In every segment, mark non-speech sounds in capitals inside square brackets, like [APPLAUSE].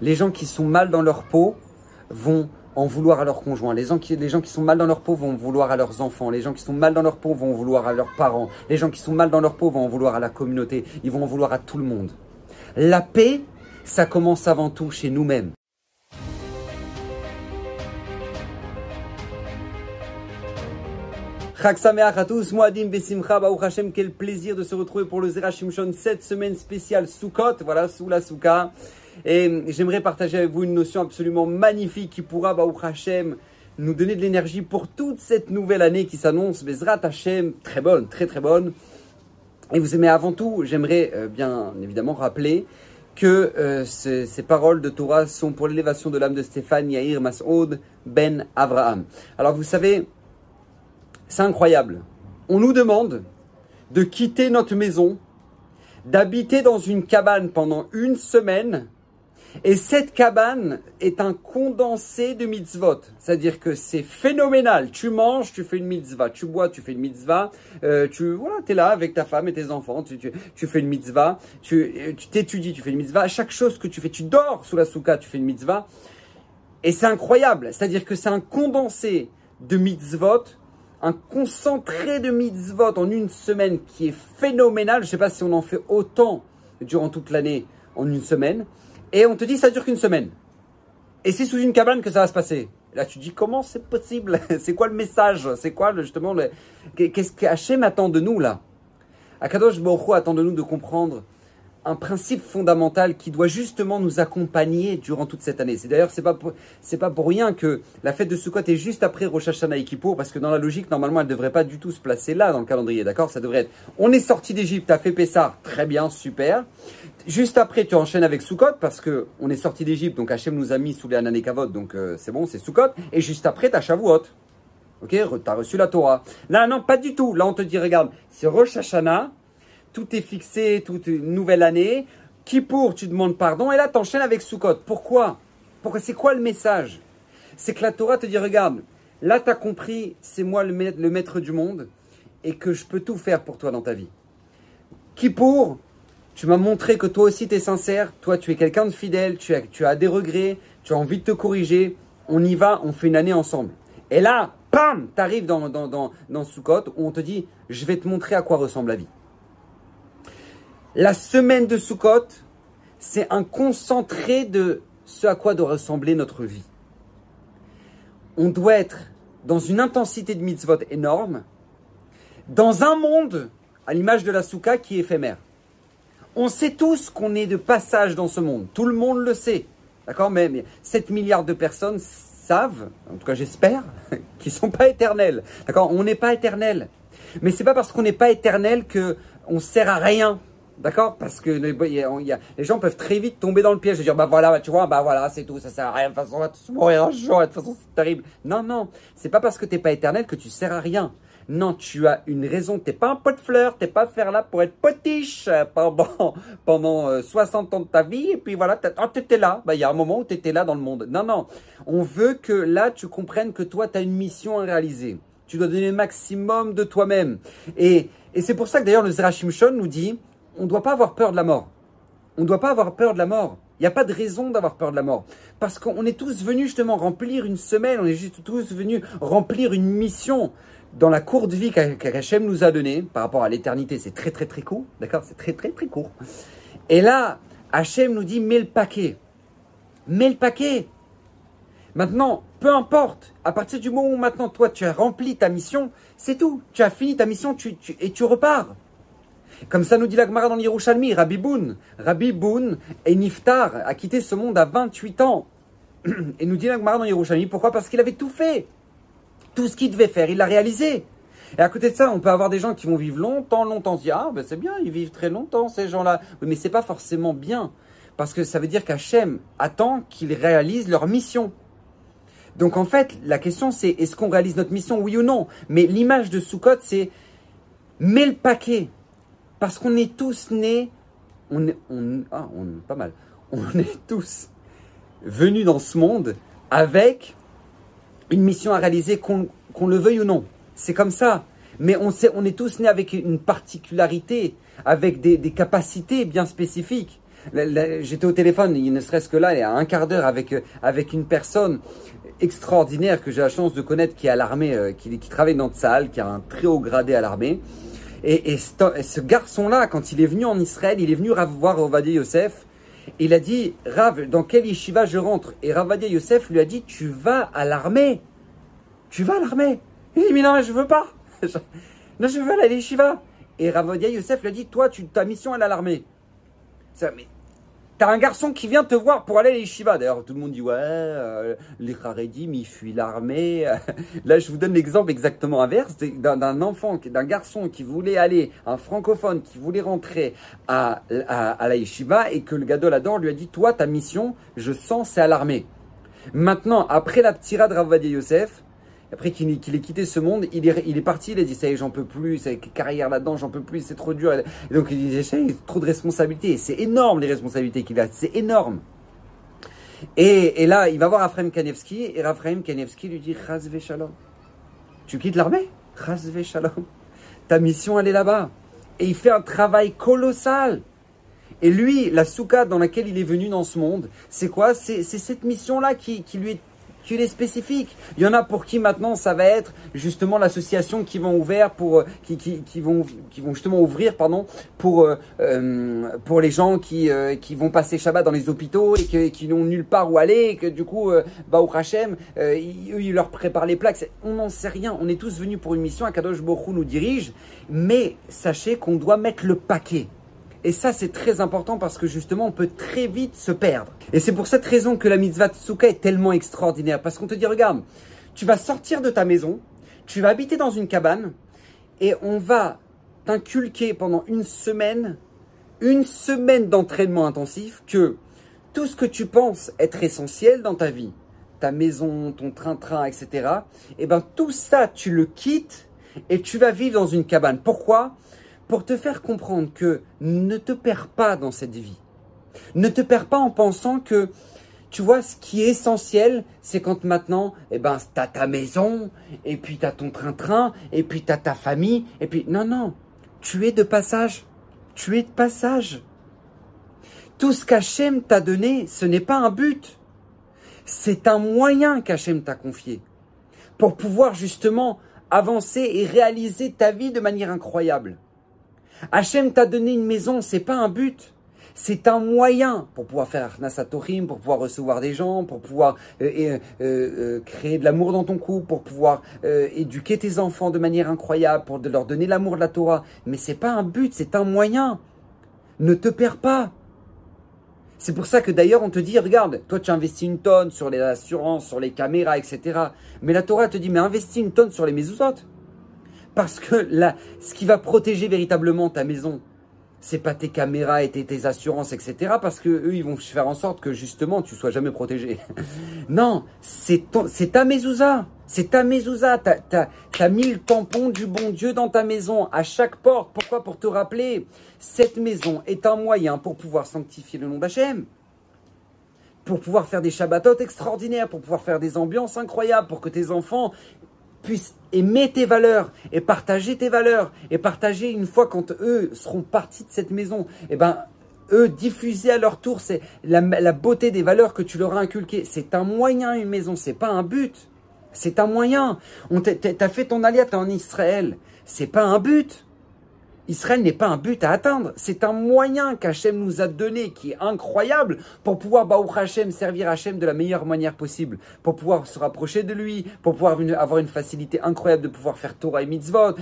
les gens qui sont mal dans leur peau vont en vouloir à leurs conjoints. Les gens, qui, sont mal dans leur peau vont vouloir à leurs enfants. Les gens qui sont mal dans leur peau vont vouloir à leurs parents. Les gens qui sont mal dans leur peau vont en vouloir à la communauté. Ils vont en vouloir à tout le monde. La paix, ça commence avant tout chez nous-mêmes. Quel plaisir de se retrouver pour le cette semaine spéciale voilà, sous la. Et j'aimerais partager avec vous une notion absolument magnifique qui pourra, Baruch Hashem, nous donner de l'énergie pour toute cette nouvelle année qui s'annonce, Bezrat Hashem, très bonne, très très bonne. Et vous aimez avant tout, j'aimerais euh, bien évidemment rappeler que euh, ces, paroles de Torah sont pour l'élévation de l'âme de Stéphane Yair Masoud Ben Abraham. Alors vous savez, c'est incroyable. On nous demande de quitter notre maison, d'habiter dans une cabane pendant une semaine, et cette cabane est un condensé de mitzvot. C'est-à-dire que c'est phénoménal. Tu manges, tu fais une mitzvah. Tu bois, tu fais une mitzvah. Euh, tu voilà, es là avec ta femme et tes enfants. Tu, fais une mitzvah. Tu t'étudies, tu fais une mitzvah. Chaque chose que tu fais, tu dors sous la souka, tu fais une mitzvah. Et c'est incroyable. C'est-à-dire que c'est un condensé de mitzvot un concentré de mitzvot en une semaine qui est phénoménal. Je ne sais pas si on en fait autant durant toute l'année en une semaine. Et on te dit ça dure qu'une semaine. Et c'est sous une cabane que ça va se passer. là, tu dis comment c'est possible? [LAUGHS] C'est quoi le message? C'est quoi justement le... Qu'est-ce que Hachem attend de nous là? Akadosh Baruch attend de nous de comprendre un principe fondamental qui doit justement nous accompagner durant toute cette année. C'est d'ailleurs c'est pas c'est pas pour rien que la fête de Sukkot est juste après Rosh Hashanah et Kippour parce que dans la logique normalement elle devrait pas du tout se placer là dans le calendrier, d'accord? Ça devrait être on est sorti d'Égypte, as fait Pessah, très bien, super. Juste après tu enchaînes avec Sukkot parce que on est sorti d'Égypte donc Hachem nous a mis sous les Ananekavot donc euh, c'est bon, c'est Sukkot et juste après as Shavuot. OK, tu as reçu la Torah. Là non, pas du tout. Là on te dit regarde, c'est Rosh Hashanah tout est fixé, toute une nouvelle année. Qui pour, tu demandes pardon, et là tu enchaînes avec Sukkot. Pourquoi? Pourquoi? C'est quoi le message? C'est que la Torah te dit, regarde, là tu as compris, c'est moi le maître, du monde, et que je peux tout faire pour toi dans ta vie. Qui pour tu m'as montré que toi aussi tu es sincère, toi tu es quelqu'un de fidèle, tu as, des regrets, tu as envie de te corriger, on y va, on fait une année ensemble. Et là, pam, tu arrives dans, dans, où on te dit, je vais te montrer à quoi ressemble la vie. La semaine de Sukkot, c'est un concentré de ce à quoi doit ressembler notre vie. On doit être dans une intensité de mitzvot énorme, dans un monde, à l'image de la souka, qui est éphémère. On sait tous qu'on est de passage dans ce monde. Tout le monde le sait. D'accord? Mais 7 milliards de personnes savent, en tout cas j'espère, [LAUGHS] qu'ils ne sont pas éternels. D'accord? On n'est pas éternel. Mais c'est pas parce qu'on n'est pas éternel que on sert à rien. D'accord? Parce que les, gens peuvent très vite tomber dans le piège de dire bah voilà, tu vois, bah voilà, c'est tout, ça sert à rien, de toute façon, on va tous mourir un jour, de toute façon, c'est terrible. Non, non, c'est pas parce que t'es pas éternel que tu sers à rien. Non, tu as une raison, t'es pas un pot de fleurs, t'es pas faire là pour être potiche pendant, [LAUGHS] pendant 60 euh, ans de ta vie, et puis voilà, oh, t'étais là, bah il y a un moment où t'étais là dans le monde. Non, non, on veut que là, tu comprennes que toi, t'as une mission à réaliser. Tu dois donner le maximum de toi-même. Et, et c'est pour ça que d'ailleurs le Zerachimshon nous dit, on ne doit pas avoir peur de la mort. On ne doit pas avoir peur de la mort. Il n'y a pas de raison d'avoir peur de la mort. Parce qu'on est tous venus justement remplir une semaine, on est juste tous venus remplir une mission dans la courte vie qu'Hachem nous a donnée par rapport à l'éternité. C'est très très très court, d'accord? C'est très très très court. Et là, Hachem nous dit mets le paquet. Mets le paquet. Maintenant, peu importe, à partir du moment où maintenant toi tu as rempli ta mission, c'est tout. Tu as fini ta mission et tu repars. Comme ça nous dit la Gemara dans l'Yerushalmi, Rabbi Boun. Rabbi Boun et Niftar a quitté ce monde à 28 ans. [CLEARS THROAT] Et nous dit la Gemara dans l'Yerushalmi, pourquoi? Parce qu'il avait tout fait. Tout ce qu'il devait faire, il l'a réalisé. Et à côté de ça, on peut avoir des gens qui vont vivre longtemps, longtemps. On se dit, ah, ben c'est bien, ils vivent très longtemps, ces gens-là. Oui, mais c'est pas forcément bien. Parce que ça veut dire qu'Hachem attend qu'ils réalisent leur mission. Donc en fait, la question c'est, est-ce qu'on réalise notre mission, oui ou non? Mais l'image de Sukkot, c'est, mets le paquet. Parce qu'on est tous nés, on est, on, ah, on, pas mal, on [LAUGHS] est tous venus dans ce monde avec une mission à réaliser, qu'on le veuille ou non. C'est comme ça. Mais on, sait, on est tous nés avec une particularité, avec des, capacités bien spécifiques. J'étais au téléphone, il ne serait-ce que là, il y a un quart d'heure avec, avec une personne extraordinaire que j'ai la chance de connaître qui est à l'armée, euh, qui, travaille dans salle, qui a un très haut gradé à l'armée. Et, ce garçon-là, quand il est venu en Israël, il est venu voir Ovadia Yosef. Il a dit, Rav, dans quel yeshiva je rentre? Et Ravadia Yosef lui a dit, tu vas à l'armée. Tu vas à l'armée. Il dit, mais non, mais je veux pas. [LAUGHS] non, je veux aller à l'yeshiva. Et Ravadia Yosef lui a dit, toi, tu, ta mission, elle est à l'armée. Mais T'as un garçon qui vient te voir pour aller à l'Ishiva. D'ailleurs, tout le monde dit Ouais, euh, les Haredim, ils fuient l'armée. [LAUGHS] Là, je vous donne l'exemple exactement inverse d'un enfant, d'un garçon qui voulait aller, un francophone qui voulait rentrer à, à, la Yeshiva et que le gadol adore lui a dit Toi, ta mission, je sens, c'est à l'armée. Maintenant, après la tirade de Ravadia Yosef, après qu'il ait quitté ce monde, il est, est parti, il a dit ça y est, j'en peux plus, c'est carrière là-dedans, j'en peux plus, c'est trop dur. Et donc il disait, trop de responsabilités. C'est énorme les responsabilités qu'il a, c'est énorme. Et, là, il va voir Raphaël Kanevski, et Raphaël Kanevski lui dit, Chazve Shalom. Tu quittes l'armée? Chazve Shalom. Ta mission, elle est là-bas. Et il fait un travail colossal. Et lui, la souka dans laquelle il est venu dans ce monde, c'est quoi? C'est cette mission-là qui, qui, lui est Il y en a pour qui maintenant ça va être justement l'association qui vont ouvrir pour euh, qui, vont justement ouvrir pardon pour euh, euh, les gens qui vont passer Shabbat dans les hôpitaux et, qui n'ont nulle part où aller et que du coup au Hachem ils leur préparent les plaques. On n'en sait rien. On est tous venus pour une mission. Akadosh Borou nous dirige, mais sachez qu'on doit mettre le paquet. Et ça, c'est très important parce que justement, on peut très vite se perdre. Et c'est pour cette raison que la mitzvah Tsuka est tellement extraordinaire. Parce qu'on te dit, regarde, tu vas sortir de ta maison, tu vas habiter dans une cabane, et on va t'inculquer pendant une semaine, une semaine d'entraînement intensif, que tout ce que tu penses être essentiel dans ta vie, ta maison, ton train-train, etc., et eh ben tout ça, tu le quittes et tu vas vivre dans une cabane. Pourquoi? Pour te faire comprendre que ne te perds pas dans cette vie. Ne te perds pas en pensant que, tu vois, ce qui est essentiel, c'est quand maintenant, eh ben, t'as ta maison, et puis t'as ton train-train, et puis t'as ta famille, et puis, non, non, tu es de passage. Tu es de passage. Tout ce qu'Hachem t'a donné, ce n'est pas un but. C'est un moyen qu'Hachem t'a confié. Pour pouvoir justement avancer et réaliser ta vie de manière incroyable. Hachem t'a donné une maison, c'est pas un but. C'est un moyen pour pouvoir faire Nasatorim, pour pouvoir recevoir des gens, pour pouvoir euh, euh, euh, créer de l'amour dans ton couple, pour pouvoir éduquer tes enfants de manière incroyable, pour leur donner l'amour de la Torah. Mais c'est pas un but, c'est un moyen. Ne te perds pas. C'est pour ça que d'ailleurs on te dit, regarde, toi tu investis une tonne sur les assurances, sur les caméras, etc. Mais la Torah te dit, mais investis une tonne sur les mezuzot. Parce que là, ce qui va protéger véritablement ta maison, c'est pas tes caméras et tes, assurances, etc. Parce que eux, ils vont faire en sorte que justement, tu sois jamais protégé. [LAUGHS] non, c'est ta mezouza. C'est ta mezouza. T'as as, mis le tampon du bon Dieu dans ta maison, à chaque porte. Pourquoi? Pour te rappeler, cette maison est un moyen pour pouvoir sanctifier le nom d'Hachem. Pour pouvoir faire des Shabbatot extraordinaires, pour pouvoir faire des ambiances incroyables, pour que tes enfants puissent aimer tes valeurs et partager tes valeurs et partager une fois quand eux seront partis de cette maison, et eh ben eux diffuser à leur tour c'est la, beauté des valeurs que tu leur as inculquées. C'est un moyen une maison, c'est pas un but. C'est un moyen. On t'a fait ton alliat en Israël. C'est pas un but. Israël n'est pas un but à atteindre, c'est un moyen qu'Hachem nous a donné qui est incroyable pour pouvoir Baruch Hachem servir Hachem de la meilleure manière possible, pour pouvoir se rapprocher de lui, pour pouvoir avoir une facilité incroyable de pouvoir faire Torah et Mitzvot,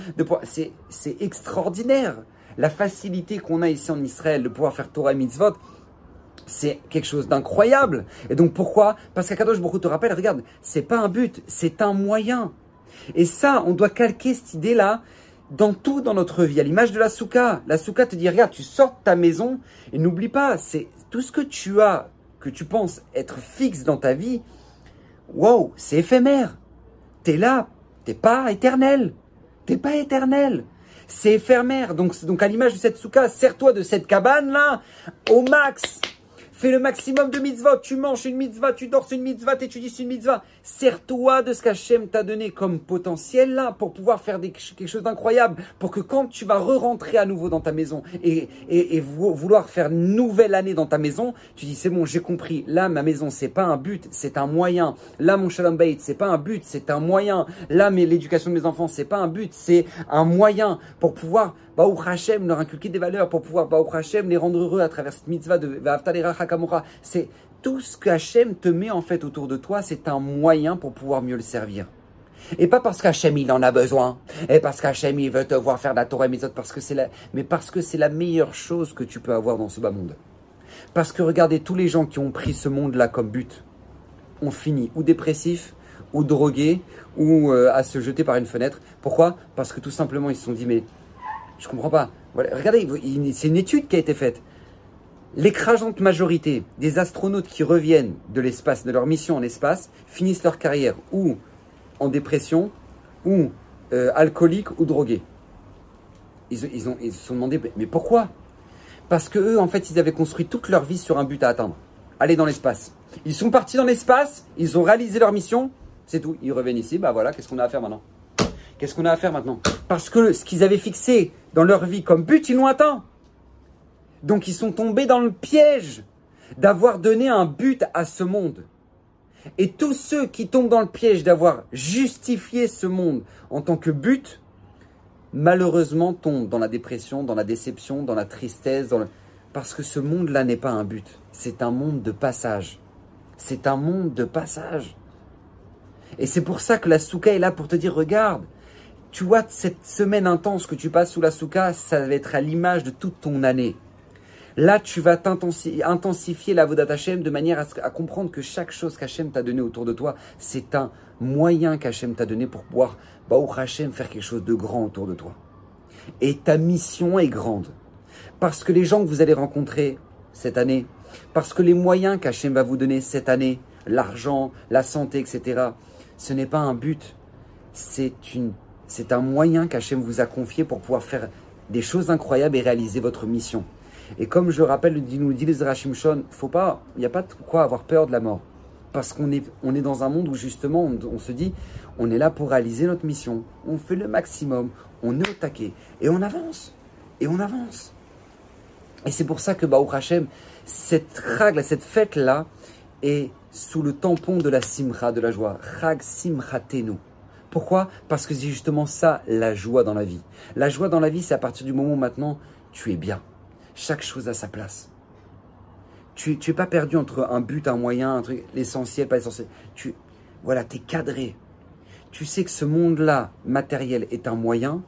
c'est, extraordinaire. La facilité qu'on a ici en Israël de pouvoir faire Torah et Mitzvot, c'est quelque chose d'incroyable. Et donc pourquoi? Parce qu'Akadosh Baruch te rappelle, regarde, c'est pas un but, c'est un moyen. Et ça, on doit calquer cette idée-là dans tout dans notre vie, à l'image de la souka. La souka te dit, regarde, tu sors de ta maison et n'oublie pas, c'est tout ce que tu as, que tu penses être fixe dans ta vie, wow, c'est éphémère. T'es là, t'es pas éternel. T'es pas éternel. C'est éphémère. Donc, donc à l'image de cette souka, sers-toi de cette cabane là au max. Fais le maximum de mitzvot. Tu manges une mitzvah, tu dors une mitzvah, tu étudies une mitzvah. Sers-toi de ce qu'Hachem t'a donné comme potentiel là pour pouvoir faire quelque chose d'incroyable. Pour que quand tu vas re-rentrer à nouveau dans ta maison et, et, vouloir faire une nouvelle année dans ta maison, tu dis c'est bon, j'ai compris. Là, ma maison, c'est pas un but, c'est un moyen. Là, mon shalom bait, c'est pas un but, c'est un moyen. Là, mais l'éducation de mes enfants, c'est pas un but, c'est un moyen pour pouvoir Baruch Hashem, leur inculquer des valeurs pour pouvoir, Baruch Hashem, les rendre heureux à travers cette mitzvah de Hakamura. C'est tout ce que Hashem te met en fait autour de toi, c'est un moyen pour pouvoir mieux le servir. Et pas parce qu'Hachem il en a besoin, et parce qu'Hachem il veut te voir faire la Torah et parce que c'est la, mais parce que c'est la meilleure chose que tu peux avoir dans ce bas monde. Parce que regardez, tous les gens qui ont pris ce monde-là comme but ont fini ou dépressifs, ou drogués, ou euh, à se jeter par une fenêtre. Pourquoi? Parce que tout simplement ils se sont dit mais je comprends pas. regardez, c'est une étude qui a été faite. L'écrasante majorité des astronautes qui reviennent de l'espace, de leur mission en espace, finissent leur carrière ou en dépression, ou euh, alcooliques ou drogués. Ils se sont demandé, mais pourquoi? Parce que eux, en fait, ils avaient construit toute leur vie sur un but à atteindre aller dans l'espace. Ils sont partis dans l'espace, ils ont réalisé leur mission, c'est tout. Ils reviennent ici, bah voilà, qu'est-ce qu'on a à faire maintenant? Qu'est-ce qu'on a à faire maintenant? Parce que ce qu'ils avaient fixé dans leur vie comme but, ils l'ont atteint. Donc ils sont tombés dans le piège d'avoir donné un but à ce monde. Et tous ceux qui tombent dans le piège d'avoir justifié ce monde en tant que but, malheureusement tombent dans la dépression, dans la déception, dans la tristesse, parce que ce monde-là n'est pas un but, c'est un monde de passage. C'est un monde de passage. Et c'est pour ça que la souka est là pour te dire, regarde, tu vois, cette semaine intense que tu passes sous la souka, ça va être à l'image de toute ton année. Là, tu vas intensifier la Vodat Hashem de manière à, comprendre que chaque chose qu'Hachem t'a donné autour de toi, c'est un moyen qu'Hachem t'a donné pour pouvoir, Hashem, faire quelque chose de grand autour de toi. Et ta mission est grande. Parce que les gens que vous allez rencontrer cette année, parce que les moyens qu'Hachem va vous donner cette année, l'argent, la santé, etc., ce n'est pas un but, c'est une c'est un moyen qu'Hachem vous a confié pour pouvoir faire des choses incroyables et réaliser votre mission. Et comme je rappelle, nous dit les Shon, faut pas, il n'y a pas de quoi avoir peur de la mort. Parce qu'on est, on est dans un monde où justement on, se dit, on est là pour réaliser notre mission. On fait le maximum, on est au taquet. Et on avance. Et on avance. Et c'est pour ça que Baruch Hashem, cette règle, cette fête-là, est sous le tampon de la simcha, de la joie. Rag simchatenu. Pourquoi? Parce que c'est justement ça la joie dans la vie. La joie dans la vie, c'est à partir du moment où maintenant tu es bien. Chaque chose a sa place. Tu n'es pas perdu entre un but, un moyen, un truc, l'essentiel, pas l'essentiel. Tu, voilà, tu es cadré. Tu sais que ce monde-là, matériel, est un moyen,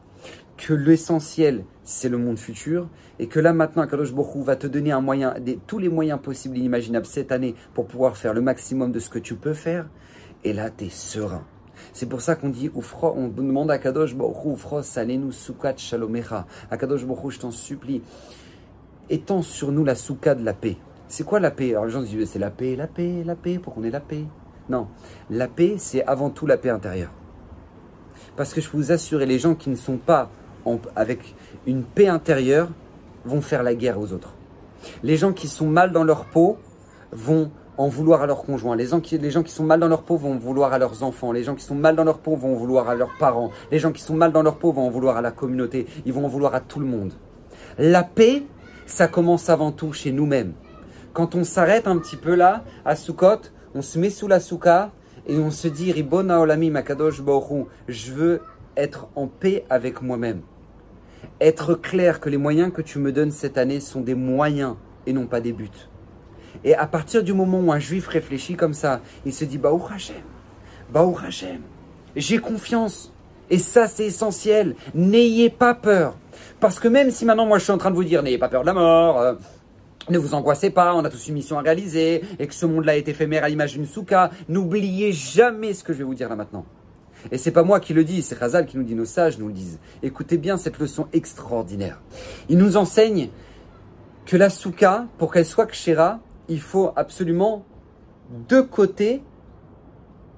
que l'essentiel, c'est le monde futur, et que là maintenant, Kadosh Bokhu va te donner un moyen, tous les moyens possibles et inimaginables cette année pour pouvoir faire le maximum de ce que tu peux faire, et là, tu es serein. C'est pour ça qu'on dit, on demande à Kadosh salenu sukat shalomecha. Je t'en supplie, étends sur nous la souka de la paix. C'est quoi la paix? Alors les gens disent, c'est la paix, la paix, la paix, pour qu'on ait la paix. Non, la paix, c'est avant tout la paix intérieure. Parce que je peux vous assurer, les gens qui ne sont pas avec une paix intérieure vont faire la guerre aux autres. Les gens qui sont mal dans leur peau vont en vouloir à leurs conjoints. Les gens, qui, les gens qui sont mal dans leur peau vont vouloir à leurs enfants. Les gens qui sont mal dans leur peau vont vouloir à leurs parents. Les gens qui sont mal dans leur peau vont en vouloir à la communauté. Ils vont en vouloir à tout le monde. La paix, ça commence avant tout chez nous-mêmes. Quand on s'arrête un petit peu là, à Sukkot, on se met sous la souka et on se dit Ribona Olami Makadosh je veux être en paix avec moi-même. Être clair que les moyens que tu me donnes cette année sont des moyens et non pas des buts. Et à partir du moment où un juif réfléchit comme ça, il se dit Baou Hashem, Baou Hashem, j'ai confiance. Et ça, c'est essentiel. N'ayez pas peur. Parce que même si maintenant, moi, je suis en train de vous dire, n'ayez pas peur de la mort, euh, ne vous angoissez pas, on a tous une mission à réaliser, et que ce monde-là est éphémère à l'image d'une souka, n'oubliez jamais ce que je vais vous dire là maintenant. Et c'est pas moi qui le dis, c'est Razal qui nous dit, nos sages nous le disent. Écoutez bien cette leçon extraordinaire. Il nous enseigne que la souka, pour qu'elle soit kshera, il faut absolument deux côtés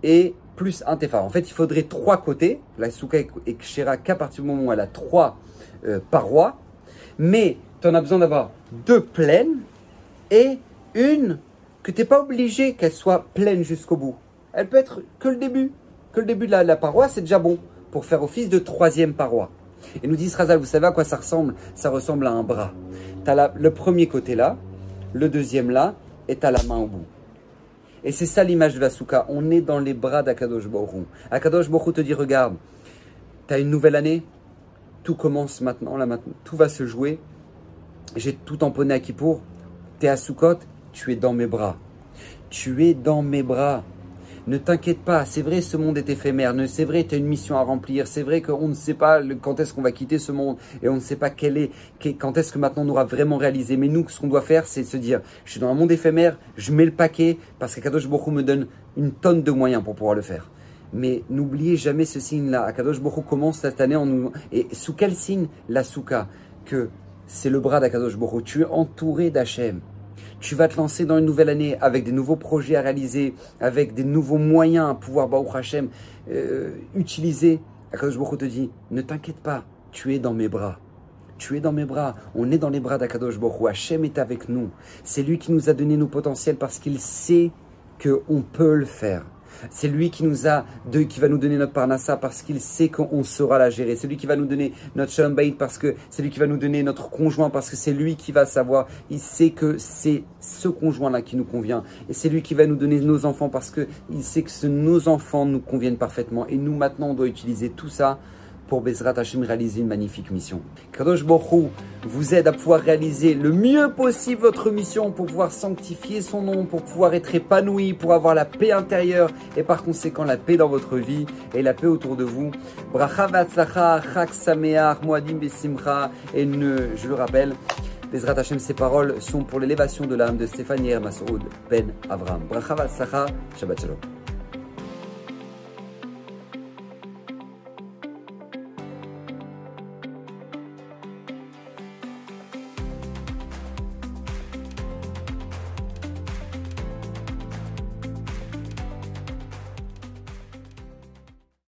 et plus un tefar. En fait, il faudrait trois côtés. La souka est kshera qu'à partir du moment où elle a trois euh, parois. Mais tu en as besoin d'avoir deux pleines et Une que tu n'es pas obligé qu'elle soit pleine jusqu'au bout. Elle peut être que le début. Que le début de la, paroi, c'est déjà bon pour faire office de troisième paroi. Et nous dit Srazal, vous savez à quoi ça ressemble? Ça ressemble à un bras. Tu as le premier côté là, le deuxième là, tu as la main au bout. Et c'est ça l'image de la souka. On est dans les bras d'Akadosh Borou. Akadosh Borou te dit regarde, tu as une nouvelle année, tout commence maintenant, là maintenant, tout va se jouer. J'ai tout tamponné à Kippour, tu es à tu es dans mes bras. Tu es dans mes bras. Ne t'inquiète pas, c'est vrai, ce monde est éphémère. C'est vrai, tu as une mission à remplir. C'est vrai qu'on ne sait pas quand est-ce qu'on va quitter ce monde et on ne sait pas quel est, quand est-ce que maintenant on aura vraiment réalisé. Mais nous, ce qu'on doit faire, c'est se dire je suis dans un monde éphémère, je mets le paquet parce que Kadosh Bokhu me donne une tonne de moyens pour pouvoir le faire. Mais n'oubliez jamais ce signe-là. Akadosh Bokhu commence cette année en nous. Et sous quel signe? La souka. Que c'est le bras d'Akadosh Bokhu. Tu es entouré d'Hachem tu vas te lancer dans une nouvelle année avec des nouveaux projets à réaliser, avec des nouveaux moyens à pouvoir, Baruch Hashem, euh, utiliser. Akadosh Baruch te dit, ne t'inquiète pas, tu es dans mes bras. Tu es dans mes bras. On est dans les bras d'Akadosh Baruch Hashem est avec nous. C'est lui qui nous a donné nos potentiels parce qu'il sait qu'on peut le faire. C'est lui qui nous a, qui va nous donner notre parnassa parce qu'il sait qu'on saura la gérer. C'est lui qui va nous donner notre shalom parce que c'est lui qui va nous donner notre conjoint parce que c'est lui qui va savoir. Il sait que c'est ce conjoint-là qui nous convient. Et c'est lui qui va nous donner nos enfants parce que il sait que nos enfants nous conviennent parfaitement. Et nous, maintenant, on doit utiliser tout ça pour Bezrat Hashem réaliser une magnifique mission. Kadosh Borou vous aide à pouvoir réaliser le mieux possible votre mission pour pouvoir sanctifier son nom, pour pouvoir être épanoui, pour avoir la paix intérieure et par conséquent la paix dans votre vie et la paix autour de vous. Bracha Chak Moadim Besimcha et ne, je le rappelle, Bezrat Hashem, ces paroles sont pour l'élévation de l'âme de Stéphanie Masoud Ben Avram. Bracha Vatzlacha, Shabbat Shalom.